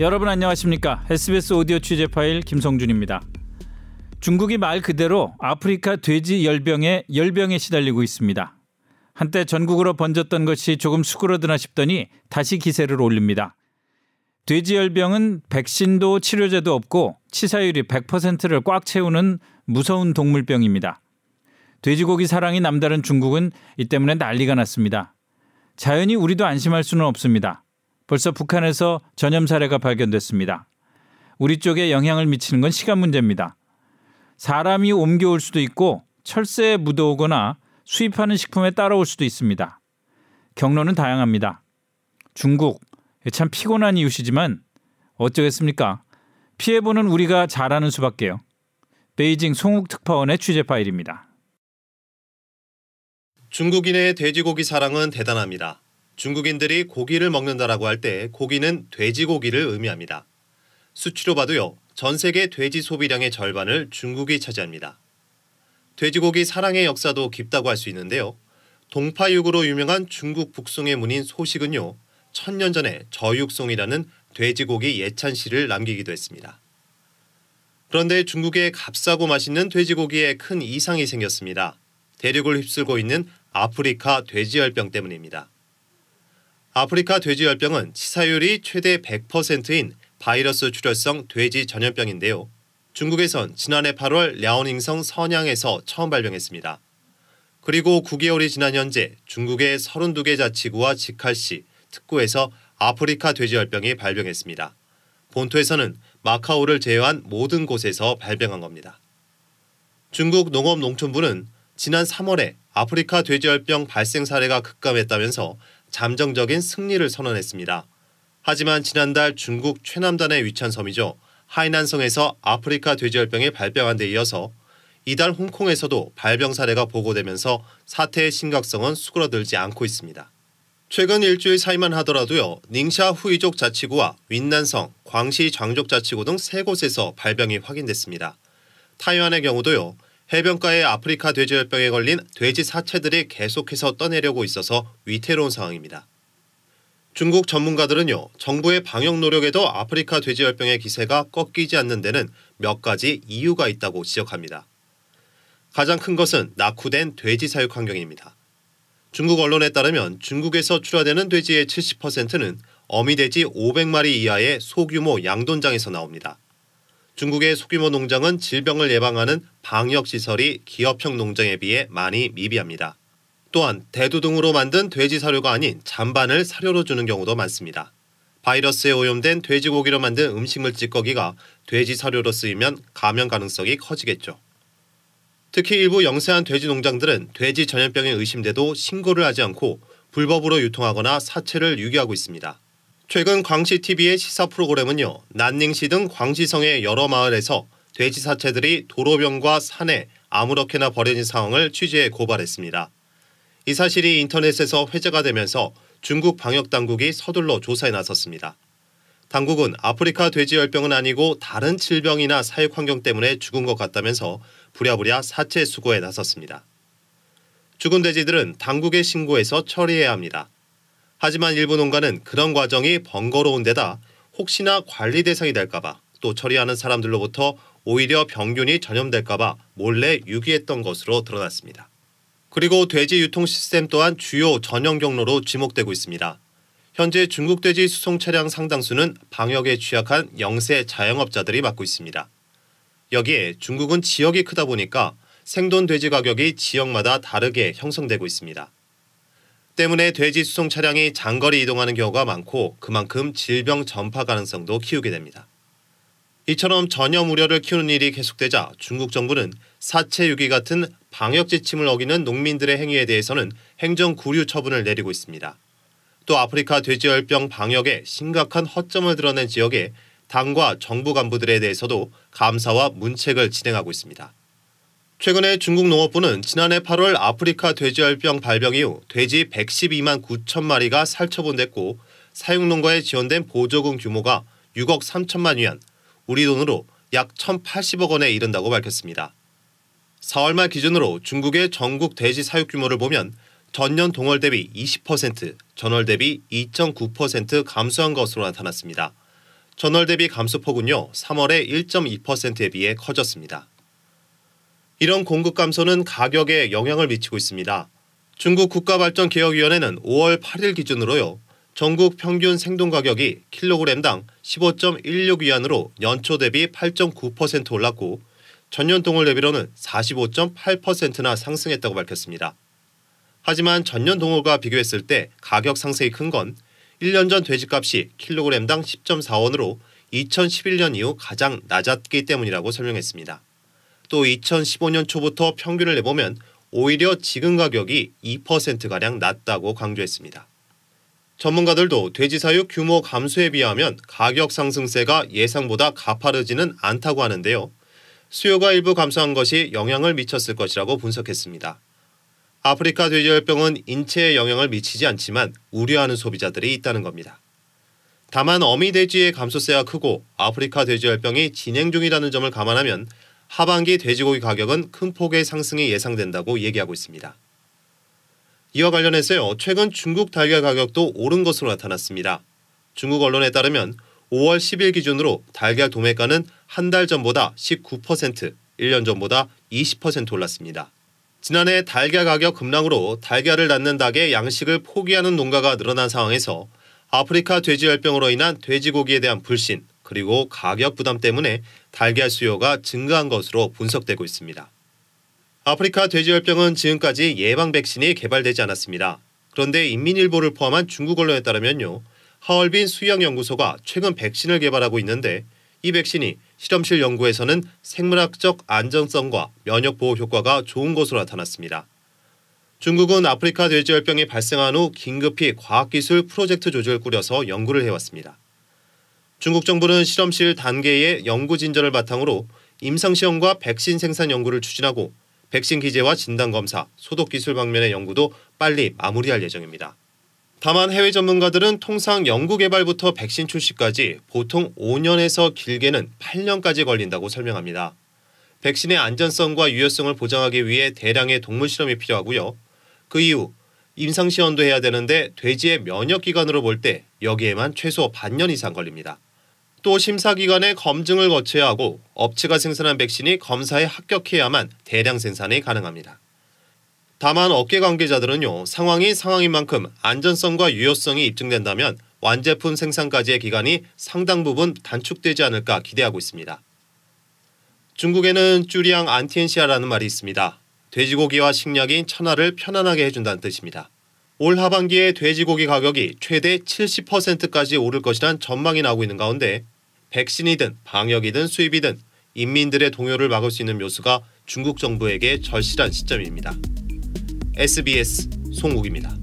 여러분 안녕하십니까? SBS 오디오 취재 파일 김성준입니다. 중국이 말 그대로 아프리카 돼지 열병에 열병에 시달리고 있습니다. 한때 전국으로 번졌던 것이 조금 수그러드나 싶더니 다시 기세를 올립니다. 돼지 열병은 백신도 치료제도 없고 치사율이 100%를 꽉 채우는 무서운 동물병입니다. 돼지고기 사랑이 남다른 중국은 이 때문에 난리가 났습니다. 자연히 우리도 안심할 수는 없습니다. 벌써 북한에서 전염 사례가 발견됐습니다. 우리 쪽에 영향을 미치는 건 시간 문제입니다. 사람이 옮겨올 수도 있고 철새에 묻어오거나 수입하는 식품에 따라올 수도 있습니다. 경로는 다양합니다. 중국, 참 피곤한 이웃이지만 어쩌겠습니까? 피해보는 우리가 잘하는 수밖에요. 베이징 송욱 특파원의 취재 파일입니다. 중국인의 돼지고기 사랑은 대단합니다. 중국인들이 고기를 먹는다라고 할 때 고기는 돼지고기를 의미합니다. 수치로 봐도요, 전 세계 돼지 소비량의 절반을 중국이 차지합니다. 돼지고기 사랑의 역사도 깊다고 할 수 있는데요. 동파육으로 유명한 중국 북송의 문인 소식은요, 천년 전에 저육송이라는 돼지고기 예찬시를 남기기도 했습니다. 그런데 중국의 값싸고 맛있는 돼지고기에 큰 이상이 생겼습니다. 대륙을 휩쓸고 있는 아프리카 돼지열병 때문입니다. 아프리카 돼지열병은 치사율이 최대 100%인 바이러스 출혈성 돼지 전염병인데요. 중국에선 지난해 8월 랴오닝성 선양에서 처음 발병했습니다. 그리고 9개월이 지난 현재 중국의 32개 자치구와 직할시, 특구에서 아프리카 돼지열병이 발병했습니다. 본토에서는 마카오를 제외한 모든 곳에서 발병한 겁니다. 중국 농업농촌부는 지난 3월에 아프리카 돼지열병 발생 사례가 급감했다면서 잠정적인 승리를 선언했습니다. 하지만 지난달 중국 최남단의 위찬섬이죠. 하이난성에서 아프리카 돼지열병이 발병한 데 이어서 이달 홍콩에서도 발병 사례가 보고되면서 사태의 심각성은 수그러들지 않고 있습니다. 최근 일주일 사이만 하더라도요. 닝샤 후이족 자치구와 윈난성, 광시 장족 자치구 등 세 곳에서 발병이 확인됐습니다. 타이완의 경우도요. 해변가에 아프리카 돼지열병에 걸린 돼지 사체들이 계속해서 떠내려고 있어서 위태로운 상황입니다. 중국 전문가들은요, 정부의 방역 노력에도 아프리카 돼지열병의 기세가 꺾이지 않는 데는 몇 가지 이유가 있다고 지적합니다. 가장 큰 것은 낙후된 돼지 사육 환경입니다. 중국 언론에 따르면 중국에서 출하되는 돼지의 70%는 어미돼지 500마리 이하의 소규모 양돈장에서 나옵니다. 중국의 소규모 농장은 질병을 예방하는 방역 시설이 기업형 농장에 비해 많이 미비합니다. 또한 대두 등으로 만든 돼지 사료가 아닌 잔반을 사료로 주는 경우도 많습니다. 바이러스에 오염된 돼지고기로 만든 음식물 찌꺼기가 돼지 사료로 쓰이면 감염 가능성이 커지겠죠. 특히 일부 영세한 돼지 농장들은 돼지 전염병에 의심돼도 신고를 하지 않고 불법으로 유통하거나 사체를 유기하고 있습니다. 최근 광시TV의 시사 프로그램은요, 난닝시 등 광시성의 여러 마을에서 돼지 사체들이 도로변과 산에 아무렇게나 버려진 상황을 취재해 고발했습니다. 이 사실이 인터넷에서 회자가 되면서 중국 방역당국이 서둘러 조사에 나섰습니다. 당국은 아프리카 돼지열병은 아니고 다른 질병이나 사육 환경 때문에 죽은 것 같다면서 부랴부랴 사체 수거에 나섰습니다. 죽은 돼지들은 당국에 신고해서 처리해야 합니다. 하지만 일부 농가는 그런 과정이 번거로운 데다 혹시나 관리 대상이 될까봐 또 처리하는 사람들로부터 오히려 병균이 전염될까봐 몰래 유기했던 것으로 드러났습니다. 그리고 돼지 유통 시스템 또한 주요 전형 경로로 지목되고 있습니다. 현재 중국 돼지 수송 차량 상당수는 방역에 취약한 영세 자영업자들이 맡고 있습니다. 여기에 중국은 지역이 크다 보니까 생돈 돼지 가격이 지역마다 다르게 형성되고 있습니다. 때문에 돼지 수송 차량이 장거리 이동하는 경우가 많고 그만큼 질병 전파 가능성도 키우게 됩니다. 이처럼 전염 우려를 키우는 일이 계속되자 중국 정부는 사체 유기 같은 방역 지침을 어기는 농민들의 행위에 대해서는 행정 구류 처분을 내리고 있습니다. 또 아프리카 돼지열병 방역에 심각한 허점을 드러낸 지역에 당과 정부 간부들에 대해서도 감사와 문책을 진행하고 있습니다. 최근에 중국 농업부는 지난해 8월 아프리카 돼지열병 발병 이후 돼지 112만 9천 마리가 살처분됐고 사육농가에 지원된 보조금 규모가 6억 3천만 위안, 우리 돈으로 약 1,080억 원에 이른다고 밝혔습니다. 4월 말 기준으로 중국의 전국 돼지 사육 규모를 보면 전년 동월 대비 20%, 전월 대비 2.9% 감소한 것으로 나타났습니다. 전월 대비 감소폭은요, 3월에 1.2%에 비해 커졌습니다. 이런 공급 감소는 가격에 영향을 미치고 있습니다. 중국 국가발전개혁위원회는 5월 8일 기준으로요, 전국 평균 생동 가격이 킬로그램당 15.16위안으로 연초 대비 8.9% 올랐고 전년 동월 대비로는 45.8%나 상승했다고 밝혔습니다. 하지만 전년 동월과 비교했을 때 가격 상승이 큰 건 1년 전 돼지값이 킬로그램당 10.4원으로 2011년 이후 가장 낮았기 때문이라고 설명했습니다. 또 2015년 초부터 평균을 내보면 오히려 지금 가격이 2%가량 낮다고 강조했습니다. 전문가들도 돼지 사육 규모 감소에 비하면 가격 상승세가 예상보다 가파르지는 않다고 하는데요. 수요가 일부 감소한 것이 영향을 미쳤을 것이라고 분석했습니다. 아프리카 돼지열병은 인체에 영향을 미치지 않지만 우려하는 소비자들이 있다는 겁니다. 다만 어미 돼지의 감소세가 크고 아프리카 돼지열병이 진행 중이라는 점을 감안하면 하반기 돼지고기 가격은 큰 폭의 상승이 예상된다고 얘기하고 있습니다. 이와 관련해서요, 최근 중국 달걀 가격도 오른 것으로 나타났습니다. 중국 언론에 따르면 5월 10일 기준으로 달걀 도매가는 한 달 전보다 19%, 1년 전보다 20% 올랐습니다. 지난해 달걀 가격 급락으로 달걀을 낳는 닭의 양식을 포기하는 농가가 늘어난 상황에서 아프리카 돼지열병으로 인한 돼지고기에 대한 불신 그리고 가격 부담 때문에 달걀 수요가 증가한 것으로 분석되고 있습니다. 아프리카 돼지열병은 지금까지 예방 백신이 개발되지 않았습니다. 그런데 인민일보를 포함한 중국 언론에 따르면요. 하얼빈 수의학연구소가 최근 백신을 개발하고 있는데 이 백신이 실험실 연구에서는 생물학적 안전성과 면역 보호 효과가 좋은 것으로 나타났습니다. 중국은 아프리카 돼지열병이 발생한 후 긴급히 과학기술 프로젝트 조직을 꾸려서 연구를 해왔습니다. 중국 정부는 실험실 단계의 연구 진전을 바탕으로 임상시험과 백신 생산 연구를 추진하고 백신 기재와 진단검사, 소독기술 방면의 연구도 빨리 마무리할 예정입니다. 다만 해외 전문가들은 통상 연구 개발부터 백신 출시까지 보통 5년에서 길게는 8년까지 걸린다고 설명합니다. 백신의 안전성과 유효성을 보장하기 위해 대량의 동물 실험이 필요하고요. 그 이후 임상시험도 해야 되는데 돼지의 면역 기관으로 볼 때 여기에만 최소 반년 이상 걸립니다. 또 심사기관의 검증을 거쳐야 하고 업체가 생산한 백신이 검사에 합격해야만 대량 생산이 가능합니다. 다만 업계 관계자들은요, 상황이 상황인 만큼 안전성과 유효성이 입증된다면 완제품 생산까지의 기간이 상당 부분 단축되지 않을까 기대하고 있습니다. 중국에는 쭈리앙 안티엔시아라는 말이 있습니다. 돼지고기와 식약인 천하를 편안하게 해준다는 뜻입니다. 올 하반기에 돼지고기 가격이 최대 70%까지 오를 것이란 전망이 나오고 있는 가운데 백신이든 방역이든 수입이든 인민들의 동요를 막을 수 있는 묘수가 중국 정부에게 절실한 시점입니다. SBS 송욱입니다.